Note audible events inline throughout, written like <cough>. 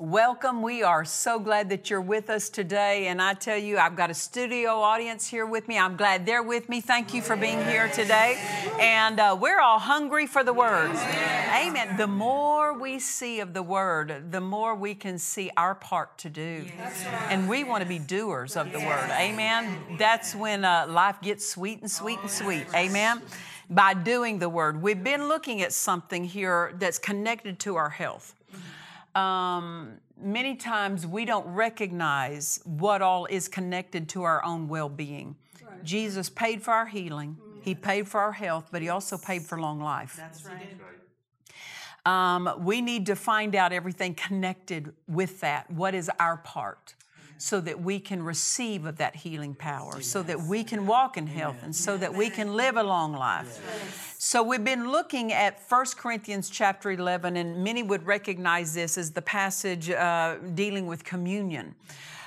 Welcome. We are so glad that you're with us today. And I tell you, I've got a studio audience here with me. I'm glad they're with me. Thank you for being here today. And uh, we're all hungry for the Word. Amen. The more we see of the Word, the more we can see our part to do. And we want to be doers of the Word. Amen. That's when uh, life gets sweet and sweet and sweet. Amen. By doing the Word. We've been looking at something here that's connected to our health um, many times we don't recognize what all is connected to our own well being. Jesus paid for our healing, He paid for our health, but He also paid for long life. That's right. Um, we need to find out everything connected with that. What is our part? So that we can receive of that healing power, so that we can walk in health, and so that we can live a long life. So we've been looking at 1 Corinthians chapter 11, and many would recognize this as the passage uh, dealing with communion.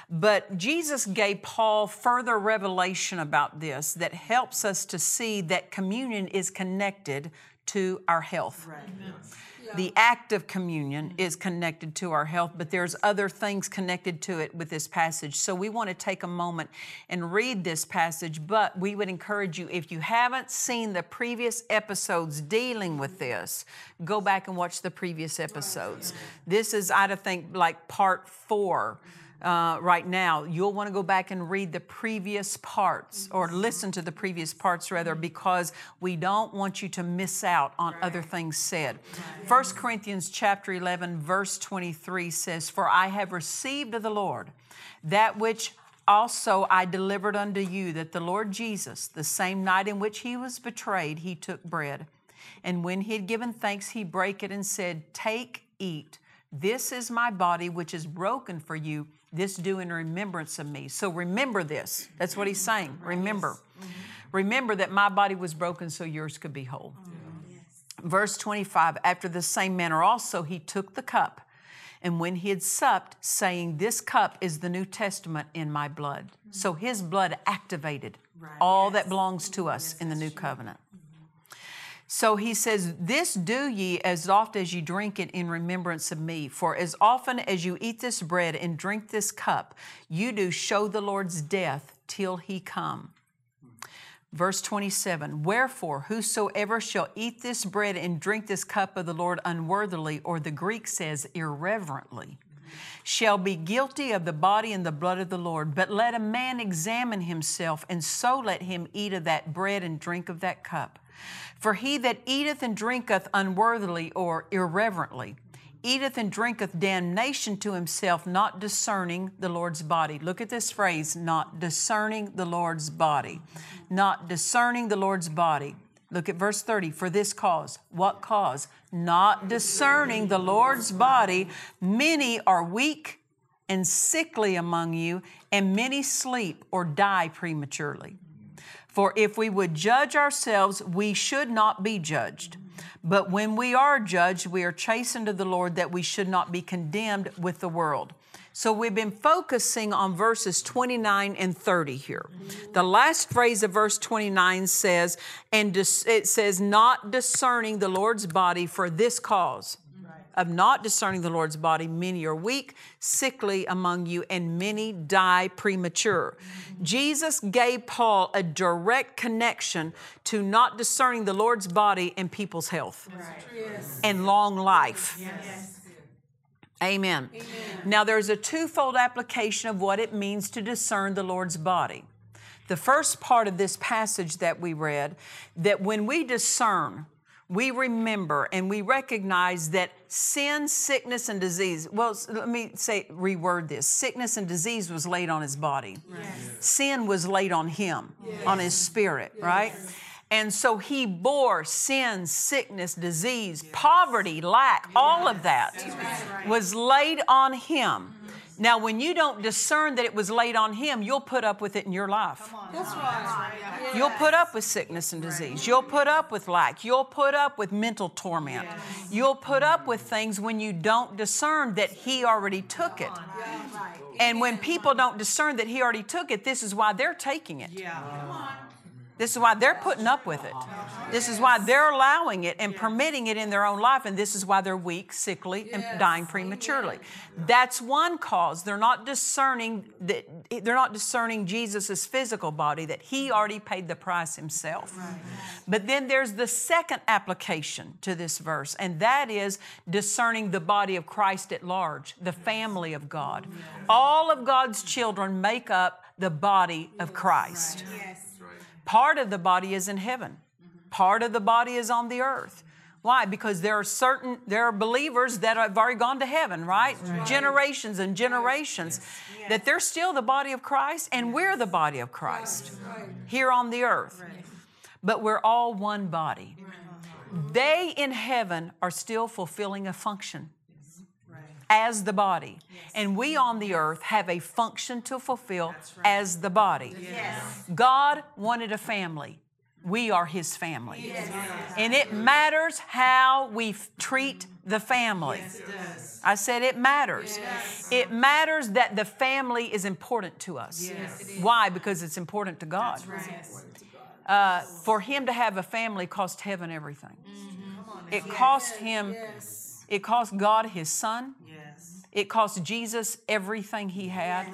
But Jesus gave Paul further revelation about this that helps us to see that communion is connected to our health. The act of communion mm-hmm. is connected to our health, but there's other things connected to it with this passage. So we want to take a moment and read this passage, but we would encourage you if you haven't seen the previous episodes dealing with this, go back and watch the previous oh, episodes. This is, I think, like part four mm-hmm. Uh, right now, you'll want to go back and read the previous parts or listen to the previous parts rather because we don't want you to miss out on other things said. 1 Corinthians chapter 11 verse 23 says, "For I have received of the Lord that which also I delivered unto you that the Lord Jesus, the same night in which he was betrayed, he took bread. And when he had given thanks, he brake it and said, Take, eat. This is my body, which is broken for you. This do in remembrance of me. So remember this. That's what he's saying. Remember. Mm-hmm. Remember that my body was broken so yours could be whole. Oh, Verse 25 After the same manner also he took the cup, and when he had supped, saying, This cup is the New Testament in my blood. Mm-hmm. So his blood activated all that belongs to us in the new covenant. So he says, This do ye as oft as ye drink it in remembrance of me. For as often as you eat this bread and drink this cup, you do show the Lord's death till he come. Verse 27 Wherefore, whosoever shall eat this bread and drink this cup of the Lord unworthily, or the Greek says irreverently, shall be guilty of the body and the blood of the Lord. But let a man examine himself, and so let him eat of that bread and drink of that cup. For he that eateth and drinketh unworthily or irreverently, eateth and drinketh damnation to himself, not discerning the Lord's body. Look at this phrase, not discerning the Lord's body. Not discerning the Lord's body. Look at verse 30. For this cause. What cause? Not discerning the Lord's body. Many are weak and sickly among you, and many sleep or die prematurely. For if we would judge ourselves, we should not be judged. But when we are judged, we are chastened of the Lord that we should not be condemned with the world. So we've been focusing on verses 29 and 30 here. The last phrase of verse 29 says, and it says, not discerning the Lord's body for this cause. Of not discerning the Lord's body, many are weak, sickly among you, and many die premature. Jesus gave Paul a direct connection to not discerning the Lord's body and people's health and long life. Amen. Now, there's a twofold application of what it means to discern the Lord's body. the first part of this passage that we read, that when we discern, we remember and we recognize that sin, sickness, and disease, well, let me say, reword this. Sickness and disease was laid on his body, sin was laid on him, on his spirit, right? And so he bore sin, sickness, disease, poverty, lack, all of that was laid on him. Now, when you don't discern that it was laid on him, you'll put up with it in your life. That's right. You'll put up with sickness and disease. You'll put up with lack. You'll put up with mental torment. You'll put up with things when you don't discern that He already took it. And when people don't discern that He already took it, this is why they're taking it. This is why they're putting up with it. This is why they're allowing it and permitting it in their own life. And this is why they're weak, sickly, and dying prematurely. That's one cause. They're not discerning that they're not discerning Jesus' physical body, that he already paid the price himself. But then there's the second application to this verse, and that is discerning the body of Christ at large, the family of God. All of God's children make up the body of Christ. Part of the body is in heaven. Part of the body is on the earth. Why? Because there are certain there are believers that have already gone to heaven, right? Generations and generations that they're still the body of Christ and we're the body of Christ here on the earth. But we're all one body. They in heaven are still fulfilling a function as the body. And we on the earth have a function to fulfill as the body. God wanted a family. We are his family. And it matters how we f- treat the family. I said it matters. It matters that the family is important to us. Why? Because it's important to God. Uh, for him to have a family cost heaven everything. It cost him, it cost God his son. It cost Jesus everything he had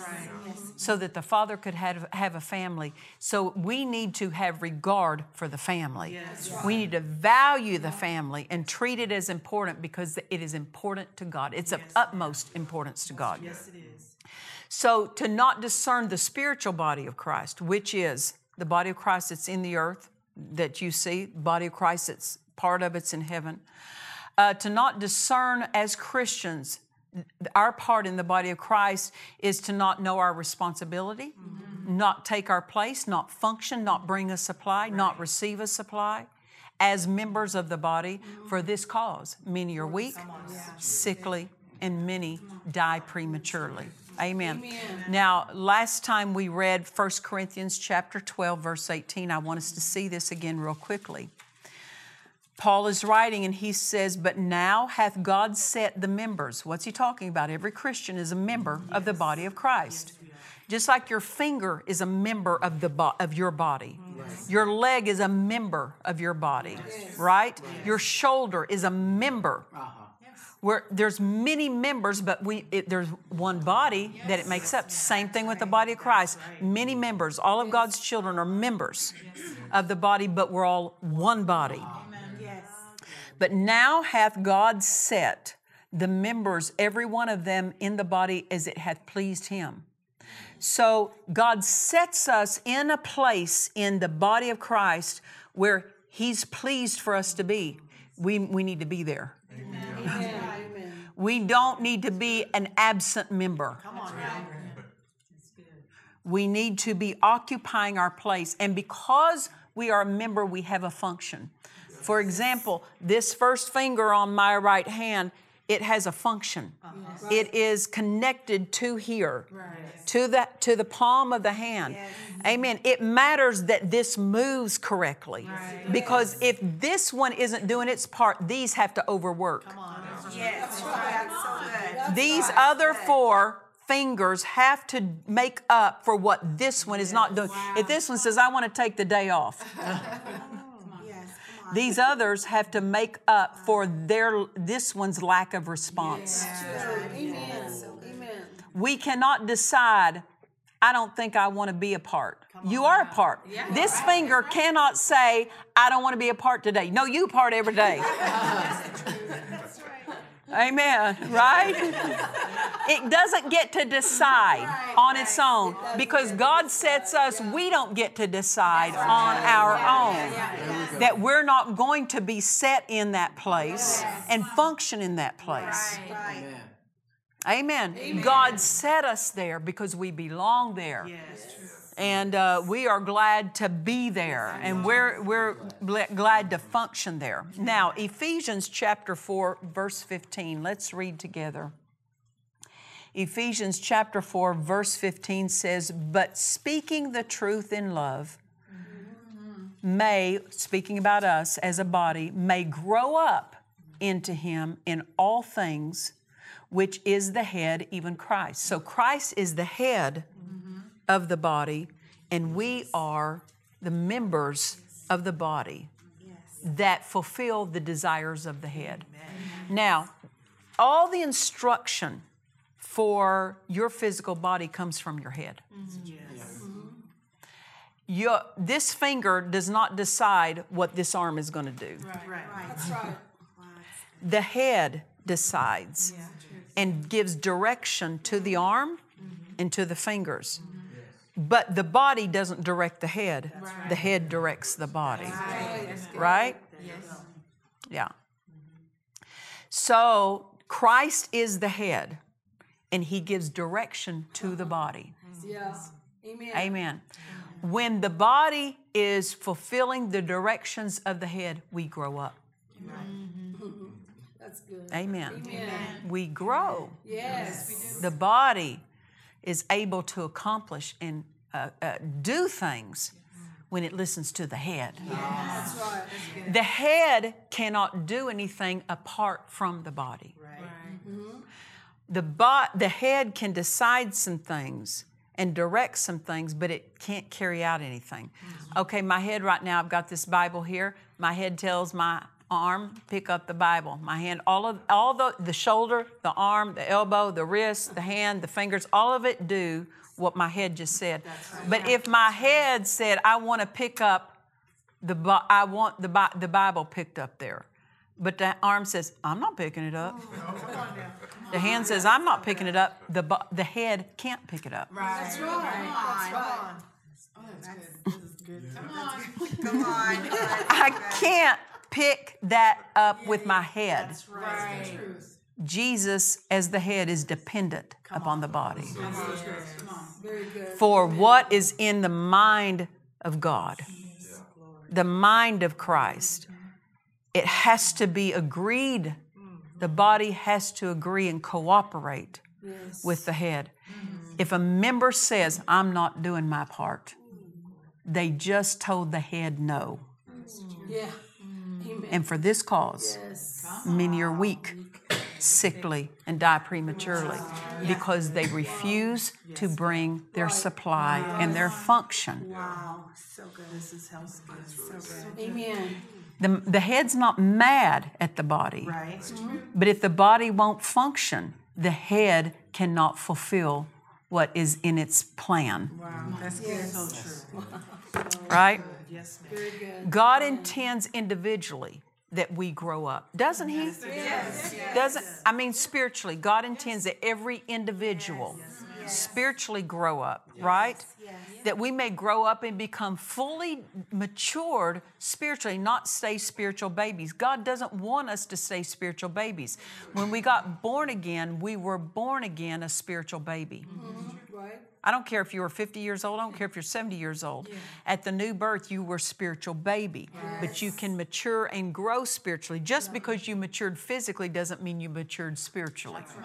so that the father could have, have a family. So we need to have regard for the family. We need to value the family and treat it as important because it is important to God. It's of utmost importance to God. Yes, it is. So to not discern the spiritual body of Christ, which is the body of Christ that's in the earth that you see, body of Christ that's part of it's in heaven. Uh, to not discern as Christians, our part in the body of Christ is to not know our responsibility, not take our place, not function, not bring a supply, not receive a supply as members of the body for this cause. Many are weak, sickly, and many die prematurely. Amen. Now, last time we read 1 Corinthians chapter 12 verse 18. I want us to see this again real quickly. Paul is writing and he says, But now hath God set the members. What's he talking about? Every Christian is a member of the body of Christ. Just like your finger is a member of, the bo- of your body, your leg is a member of your body, right? Your shoulder is a member. Where there's many members, but we it, there's one body that it makes up. Same thing with the body of Christ. Many members. All of God's children are members of the body, but we're all one body. But now hath God set the members, every one of them, in the body as it hath pleased him. So God sets us in a place in the body of Christ where He's pleased for us to be. We, we need to be there. We don't need to be an absent member. We need to be occupying our place. And because we are a member, we have a function. For example, this first finger on my right hand, it has a function. It is connected to here, to the, to the palm of the hand. Amen. It matters that this moves correctly. Because if this one isn't doing its part, these have to overwork. Yes. That's. These other four fingers have to make up for what this one is not doing. If this one says, I want to take the day off, <laughs> these others have to make up for their this one's lack of response. We cannot decide, I don't think I want to be a part. You are a part. This finger cannot say, I don't want to be a part today. No, you part every day. <laughs> Amen. Right? it doesn't get to decide on its own because God sets us, we don't get to decide on our own. That we're not going to be set in that place and function in that place. Amen. God set us there because we belong there. And uh, we are glad to be there, and we're, we're glad to function there. Now, Ephesians chapter 4, verse 15, let's read together. Ephesians chapter 4, verse 15 says, But speaking the truth in love, may, speaking about us as a body, may grow up into Him in all things, which is the head, even Christ. So Christ is the head of the body, and we are the members of the body that fulfill the desires of the head. Now, all the instruction for your physical body comes from your head. Your, this finger does not decide what this arm is going to do. That's right. The head decides and gives direction to the arm and to the fingers. But the body doesn't direct the head, the head directs the body. Right? Yes. Yeah. So Christ is the head and he gives direction to the body. Yeah. Amen. Amen. When the body is fulfilling the directions of the head, we grow up. Mm-hmm. <laughs> That's good. Amen. We grow. Yes. The body is able to accomplish and uh, uh, do things when it listens to the head. That's right. The head cannot do anything apart from the body. The, bo- the head can decide some things and direct some things, but it can't carry out anything. Okay, my head right now, I've got this Bible here. My head tells my arm, pick up the Bible. My hand, all of all the the shoulder, the arm, the elbow, the wrist, the hand, the fingers, all of it do what my head just said. But if my head said, I want to pick up the I want the the Bible picked up there. But the arm says, I'm not picking it up. The hand says, I'm not picking it up. The, the head can't pick it up. Right. That's right. That's right. Come on. <laughs> I can't pick that up with my head. Right. Jesus, as the head, is dependent upon the body. Very good. For what is in the mind of God, the mind of Christ, it has to be agreed. The body has to agree and cooperate with the head. If a member says, I'm not doing my part, they just told the head no. Yeah. Amen. And for this cause, many are weak, sickly, and die prematurely because they refuse to bring their supply and their function. Wow. So good. This is helpful. So good. Amen. The, the head's not mad at the body, Right. Mm-hmm. but if the body won't function, the head cannot fulfill what is in its plan, Wow. That's good. So true. right? Yes, ma'am. Very good. God intends individually that we grow up, doesn't He? Yes. Doesn't I mean spiritually? God intends that every individual spiritually grow up, right? That we may grow up and become fully matured spiritually, not stay spiritual babies. God doesn't want us to stay spiritual babies. When we got born again, we were born again a spiritual baby. Mm-hmm. Right. I don't care if you were 50 years old, I don't care if you're 70 years old. At the new birth, you were a spiritual baby, but you can mature and grow spiritually. Just because you matured physically doesn't mean you matured spiritually. That's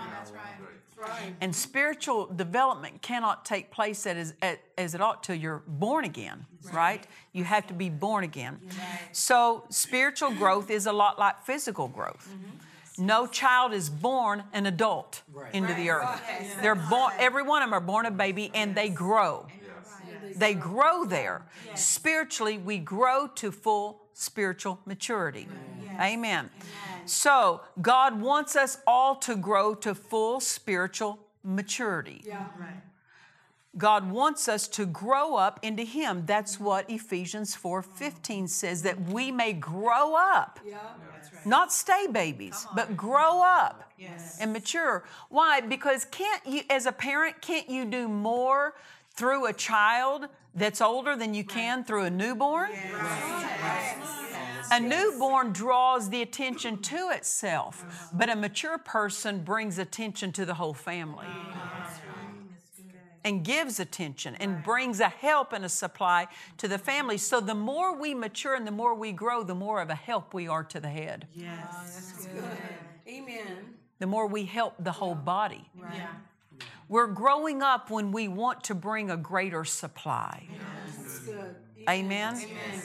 Right. And spiritual development cannot take place as, as it ought till you're born again, right? You have to be born again. So spiritual growth is a lot like physical growth. Mm-hmm. No child is born an adult into the earth. They're born. Every one of them are born a baby, and they grow. They grow there. Spiritually, we grow to full spiritual maturity. Amen. So, God wants us all to grow to full spiritual maturity. Yeah. God wants us to grow up into Him. That's what Ephesians 4:15 says, that we may grow up. Yeah. Not stay babies, but grow up and mature. Why? Because can't you, as a parent, can't you do more through a child that's older than you can through a newborn? A newborn draws the attention to itself, but a mature person brings attention to the whole family and gives attention and brings a help and a supply to the family. So the more we mature and the more we grow, the more of a help we are to the head. Yes, that's good. Amen. The more we help the whole body. Yeah. We're growing up when we want to bring a greater supply. That's good. Amen. Amen.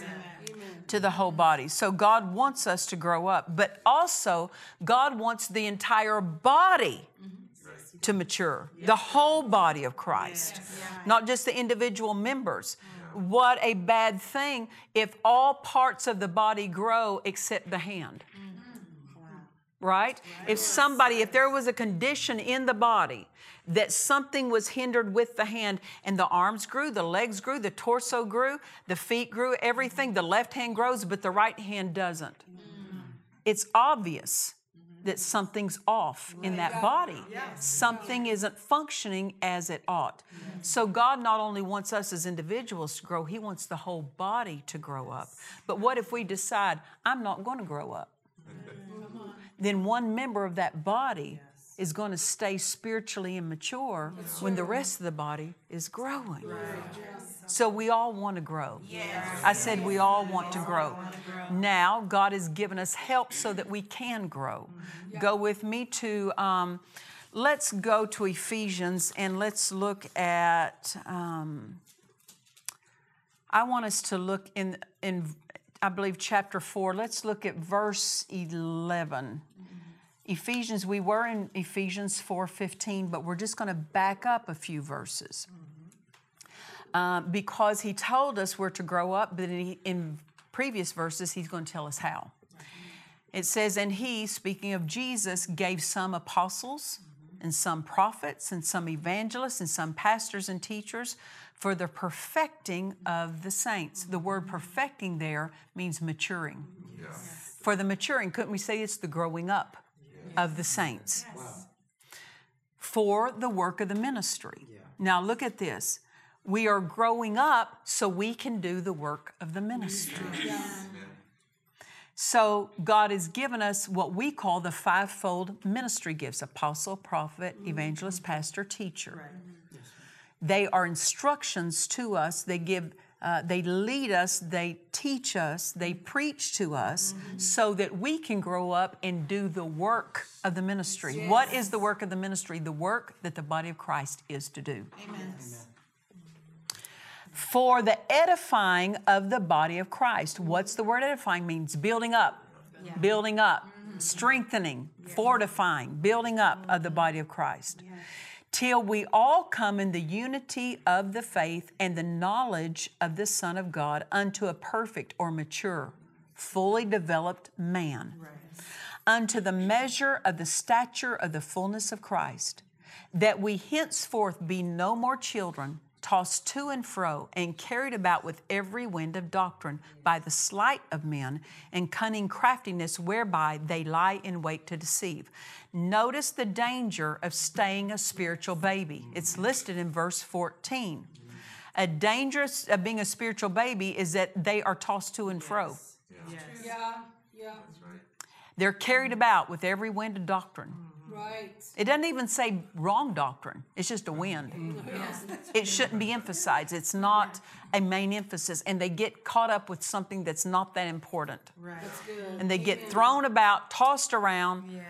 To the whole body. So God wants us to grow up, but also God wants the entire body mm-hmm. To mature, the whole body of Christ, not just the individual members. What a bad thing if all parts of the body grow except the hand. Mm-hmm. Right? If somebody, if there was a condition in the body that something was hindered with the hand and the arms grew, the legs grew, the torso grew, the feet grew, everything, the left hand grows, but the right hand doesn't. Mm-hmm. It's obvious that something's off in that body. Something isn't functioning as it ought. So, God not only wants us as individuals to grow, He wants the whole body to grow up. But what if we decide, I'm not going to grow up? Then one member of that body is going to stay spiritually immature when the rest of the body is growing. So we all want to grow. I said we all want to grow. Now God has given us help so that we can grow. Go with me to, um, let's go to Ephesians and let's look at, um, I want us to look in, in, I believe, chapter 4. Let's look at verse 11. Ephesians, we were in Ephesians 4:15, but we're just going to back up a few verses. Mm-hmm. Uh, because he told us we're to grow up, but in, in previous verses, he's going to tell us how. It says, And he, speaking of Jesus, gave some apostles, mm-hmm. and some prophets, and some evangelists, and some pastors and teachers for the perfecting of the saints. The word mm-hmm. perfecting there means maturing. For the maturing, couldn't we say it's the growing up of the saints? For the work of the ministry. Now look at this. We are growing up so we can do the work of the ministry. So God has given us what we call the fivefold ministry gifts apostle, prophet, mm-hmm. evangelist, pastor, teacher. Mm-hmm. They are instructions to us. They give uh, they lead us, they teach us, they preach to us so that we can grow up and do the work of the ministry. What is the work of the ministry? The work that the body of Christ is to do. Amen. For the edifying of the body of Christ. What's the word edifying means? Building up, building up, strengthening, fortifying, building up of the body of Christ. Till we all come in the unity of the faith and the knowledge of the Son of God unto a perfect or mature, fully developed man, unto the measure of the stature of the fullness of Christ, that we henceforth be no more children, tossed to and fro, and carried about with every wind of doctrine by the sleight of men and cunning craftiness whereby they lie in wait to deceive. Notice the danger of staying a spiritual baby. It's listed in verse 14. A danger of uh, being a spiritual baby is that they are tossed to and fro. Yeah. Yeah. They're carried about with every wind of doctrine. Mm. Right. It doesn't even say wrong doctrine, it's just a wind. It shouldn't be emphasized, it's not a main emphasis. And they get caught up with something that's not that important. Right. And they get thrown about, tossed around, Yeah.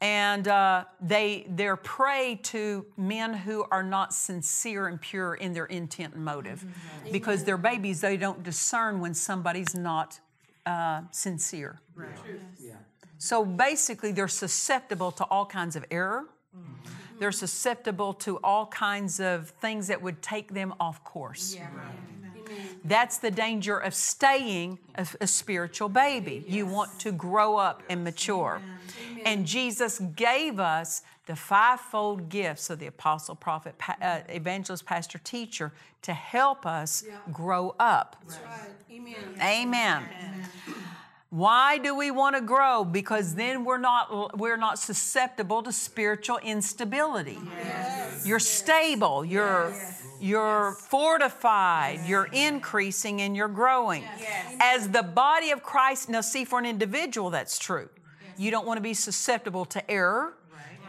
and uh, they, they're prey to men who are not sincere and pure in their intent and motive. Because they're babies, they don't discern when somebody's not uh, sincere. Right. So basically, they're susceptible to all kinds of error. They're susceptible to all kinds of things that would take them off course. Yeah. That's the danger of staying a, a spiritual baby. You want to grow up and mature. And Jesus gave us the fivefold gifts of the apostle, prophet, pa- uh, evangelist, pastor, teacher to help us grow up. Right. Amen. Amen. Why do we want to grow? Because then we're not we're not susceptible to spiritual instability. You're stable. You're you're fortified. You're increasing and you're growing. As the body of Christ. Now, see, for an individual, that's true. You don't want to be susceptible to error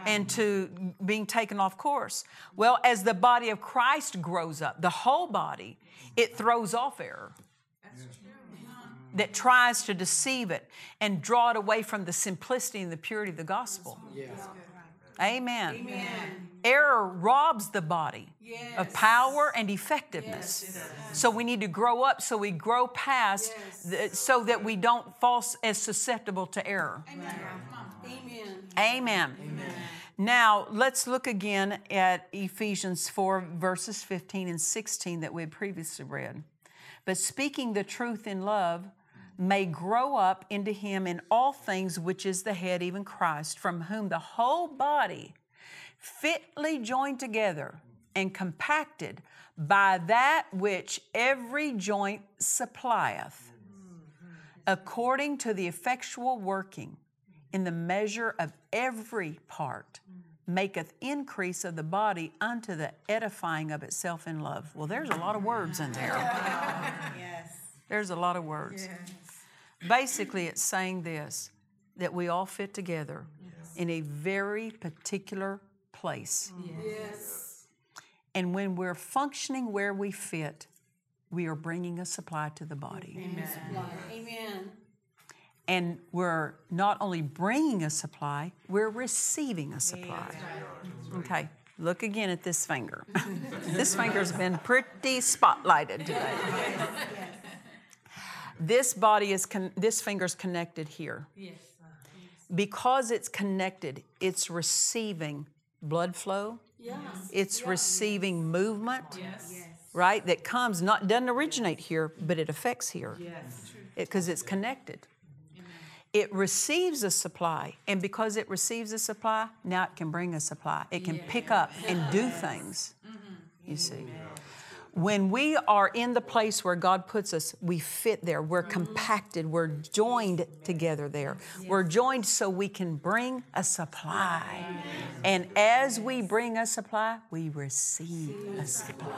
and to being taken off course. Well, as the body of Christ grows up, the whole body, it throws off error that tries to deceive it and draw it away from the simplicity and the purity of the gospel. Amen. Error robs the body of power and effectiveness. So we need to grow up so we grow past the, so that we don't fall as susceptible to error. Amen. Amen. Now, let's look again at Ephesians 4, verses 15 and 16 that we had previously read. But speaking the truth in love may grow up into him in all things, which is the head, even Christ, from whom the whole body, fitly joined together and compacted by that which every joint supplieth, according to the effectual working in the measure of every part, maketh increase of the body unto the edifying of itself in love. Well, there's a lot of words in there. <laughs> Yes. There's a lot of words. Basically, it's saying this that we all fit together in a very particular place. Mm. Yes. And when we're functioning where we fit, we are bringing a supply to the body. Supply. Amen. And we're not only bringing a supply, we're receiving a supply. Okay, look again at this finger. <laughs> this finger's been pretty spotlighted today. This body is, con- this finger's connected here. Yes. Because it's connected, it's receiving blood flow, Yes. it's receiving movement, Yes. right? That comes, not, doesn't originate here, but it affects here. Because it's connected. It receives a supply, and because it receives a supply, now it can bring a supply. It can pick up and do things. You see. When we are in the place where God puts us, we fit there. We're compacted. We're joined together there. We're joined so we can bring a supply. And as we bring a supply, we receive a supply.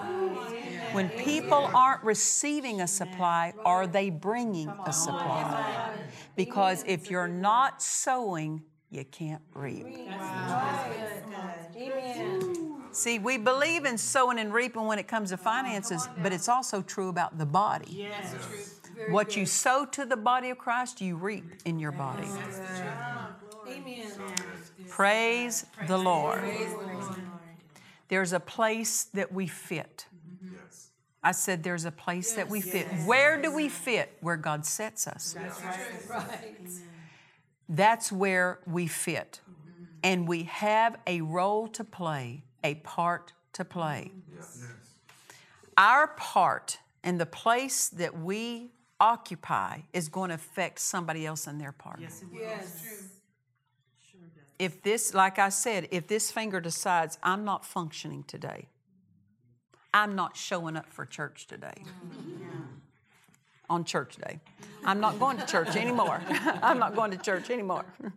When people aren't receiving a supply, are they bringing a supply? Because if you're not sowing, you can't reap. Amen. See, we believe in sowing and reaping when it comes to finances, but it's also true about the body. What you sow to the body of Christ, you reap in your body. Amen. Praise the Lord. There's a place that we fit. I said there's a place that we fit. Where do we fit? Where God sets us. That's Right. That's where we fit. And we have a role to play, a part to play. Yes. Yes. Our part and the place that we occupy is going to affect somebody else in their part. Yes. It does. If this, like I said, if this finger decides, I'm not functioning today, I'm not showing up for church today. Mm-hmm. On church day. I'm not going to church anymore. <laughs> I'm not going to church anymore. <laughs>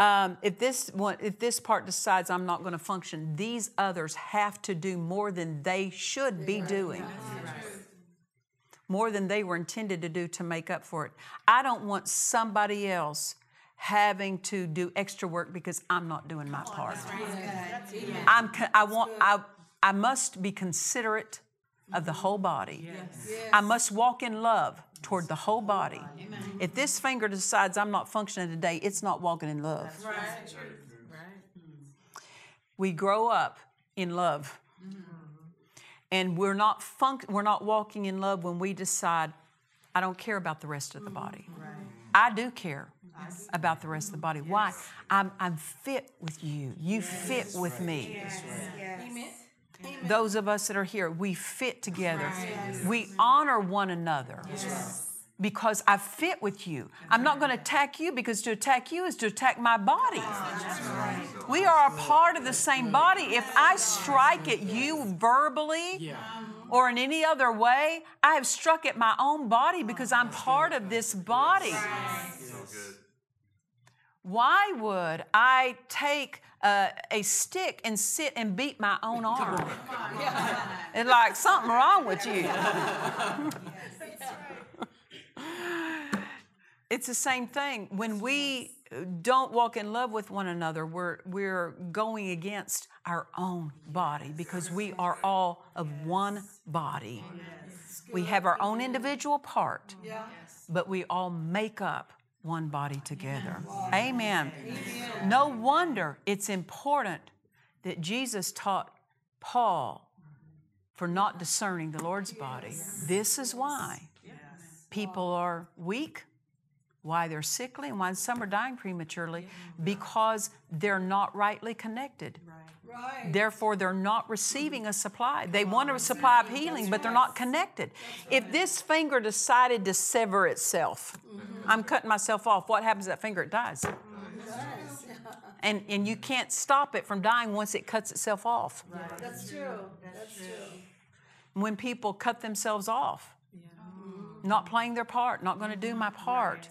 Um, if this one, if this part decides I'm not going to function, these others have to do more than they should be doing. More than they were intended to do to make up for it. I don't want somebody else having to do extra work because I'm not doing my part. I'm, I want, I, I must be considerate of the whole body. I must walk in love toward the whole body. If this finger decides I'm not functioning today, it's not walking in love. We grow up in love. And we're not func- we're not walking in love when we decide I don't care about the rest of the body. I do care about the rest of the body. Why? I'm, I'm fit with you. You fit with me. Amen. Those of us that are here, we fit together. We honor one another. Because I fit with you. I'm not going to attack you because to attack you is to attack my body. We are a part of the same body. If I strike at you verbally or in any other way, I have struck at my own body because I'm part of this body. Why would I take uh, a stick and sit and beat my own arm? It's <laughs> like something wrong with you. it's the same thing. When we don't walk in love with one another, we're, we're going against our own body because we are all of one body. We have our own individual part, but we all make up one body together. Amen. No wonder it's important that Jesus taught Paul for not discerning the Lord's body. This is why people are weak, why they're sickly, and why some are dying prematurely, because they're not rightly connected. Right. Therefore, they're not receiving a supply. They want a supply of healing, but they're not connected. If this finger decided to sever itself, I'm cutting myself off, what happens to that finger? It dies. <laughs> And, and you can't stop it from dying once it cuts itself off. That's true. That's true. When people cut themselves off, not playing their part, not going to do my part,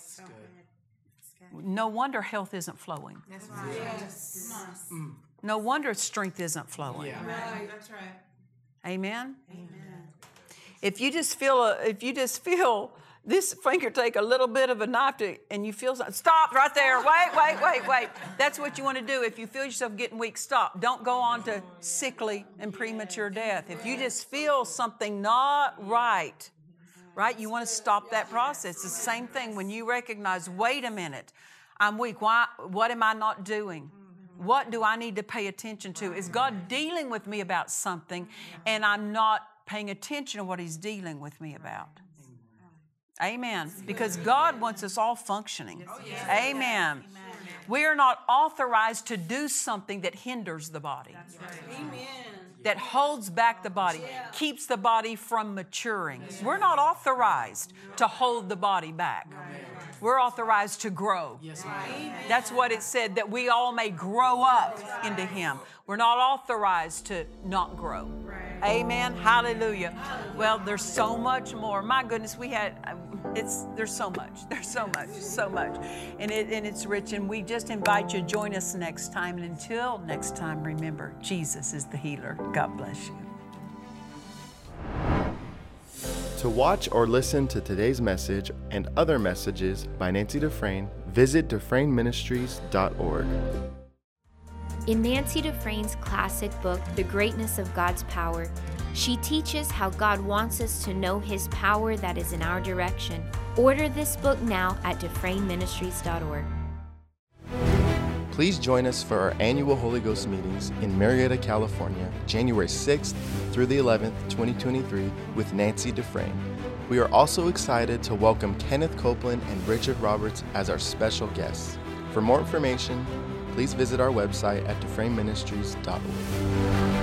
no wonder health isn't flowing. Mm. No wonder strength isn't flowing. That's right. Amen. If you just feel a, if you just feel this finger take a little bit of a knife to, and you feel something, stop right there. Wait, wait, wait, wait. That's what you want to do. If you feel yourself getting weak, stop. Don't go on to sickly and premature death. If you just feel something not right, right, you want to stop that process. It's the same thing when you recognize, wait a minute, I'm weak. Why? What am I not doing? What do I need to pay attention to? Is God dealing with me about something and I'm not paying attention to what He's dealing with me about? Amen. Because God wants us all functioning. Oh, Amen. We are not authorized to do something that hinders the body, Amen. That holds back the body, keeps the body from maturing. We're not authorized to hold the body back. We're authorized to grow. That's what it said, that we all may grow up into Him. We're not authorized to not grow. Amen. Hallelujah. Well, there's so much more. My goodness, we had it's there's so much. <laughs> There's so much, so much. And it and it's rich. And we just invite you to join us next time. And until next time, remember, Jesus is the healer. God bless you. To watch or listen to today's message and other messages by Nancy Dufresne, visit DufresneMinistries.org. In Nancy Dufresne's classic book, The Greatness of God's Power, she teaches how God wants us to know His power that is in our direction. Order this book now at DufresneMinistries.org. Please join us for our annual Holy Ghost meetings in Murrieta, California, January 6th through the 11th, 2023, with Nancy Dufresne. We are also excited to welcome Kenneth Copeland and Richard Roberts as our special guests. For more information, please visit our website at DufresneMinistries.org.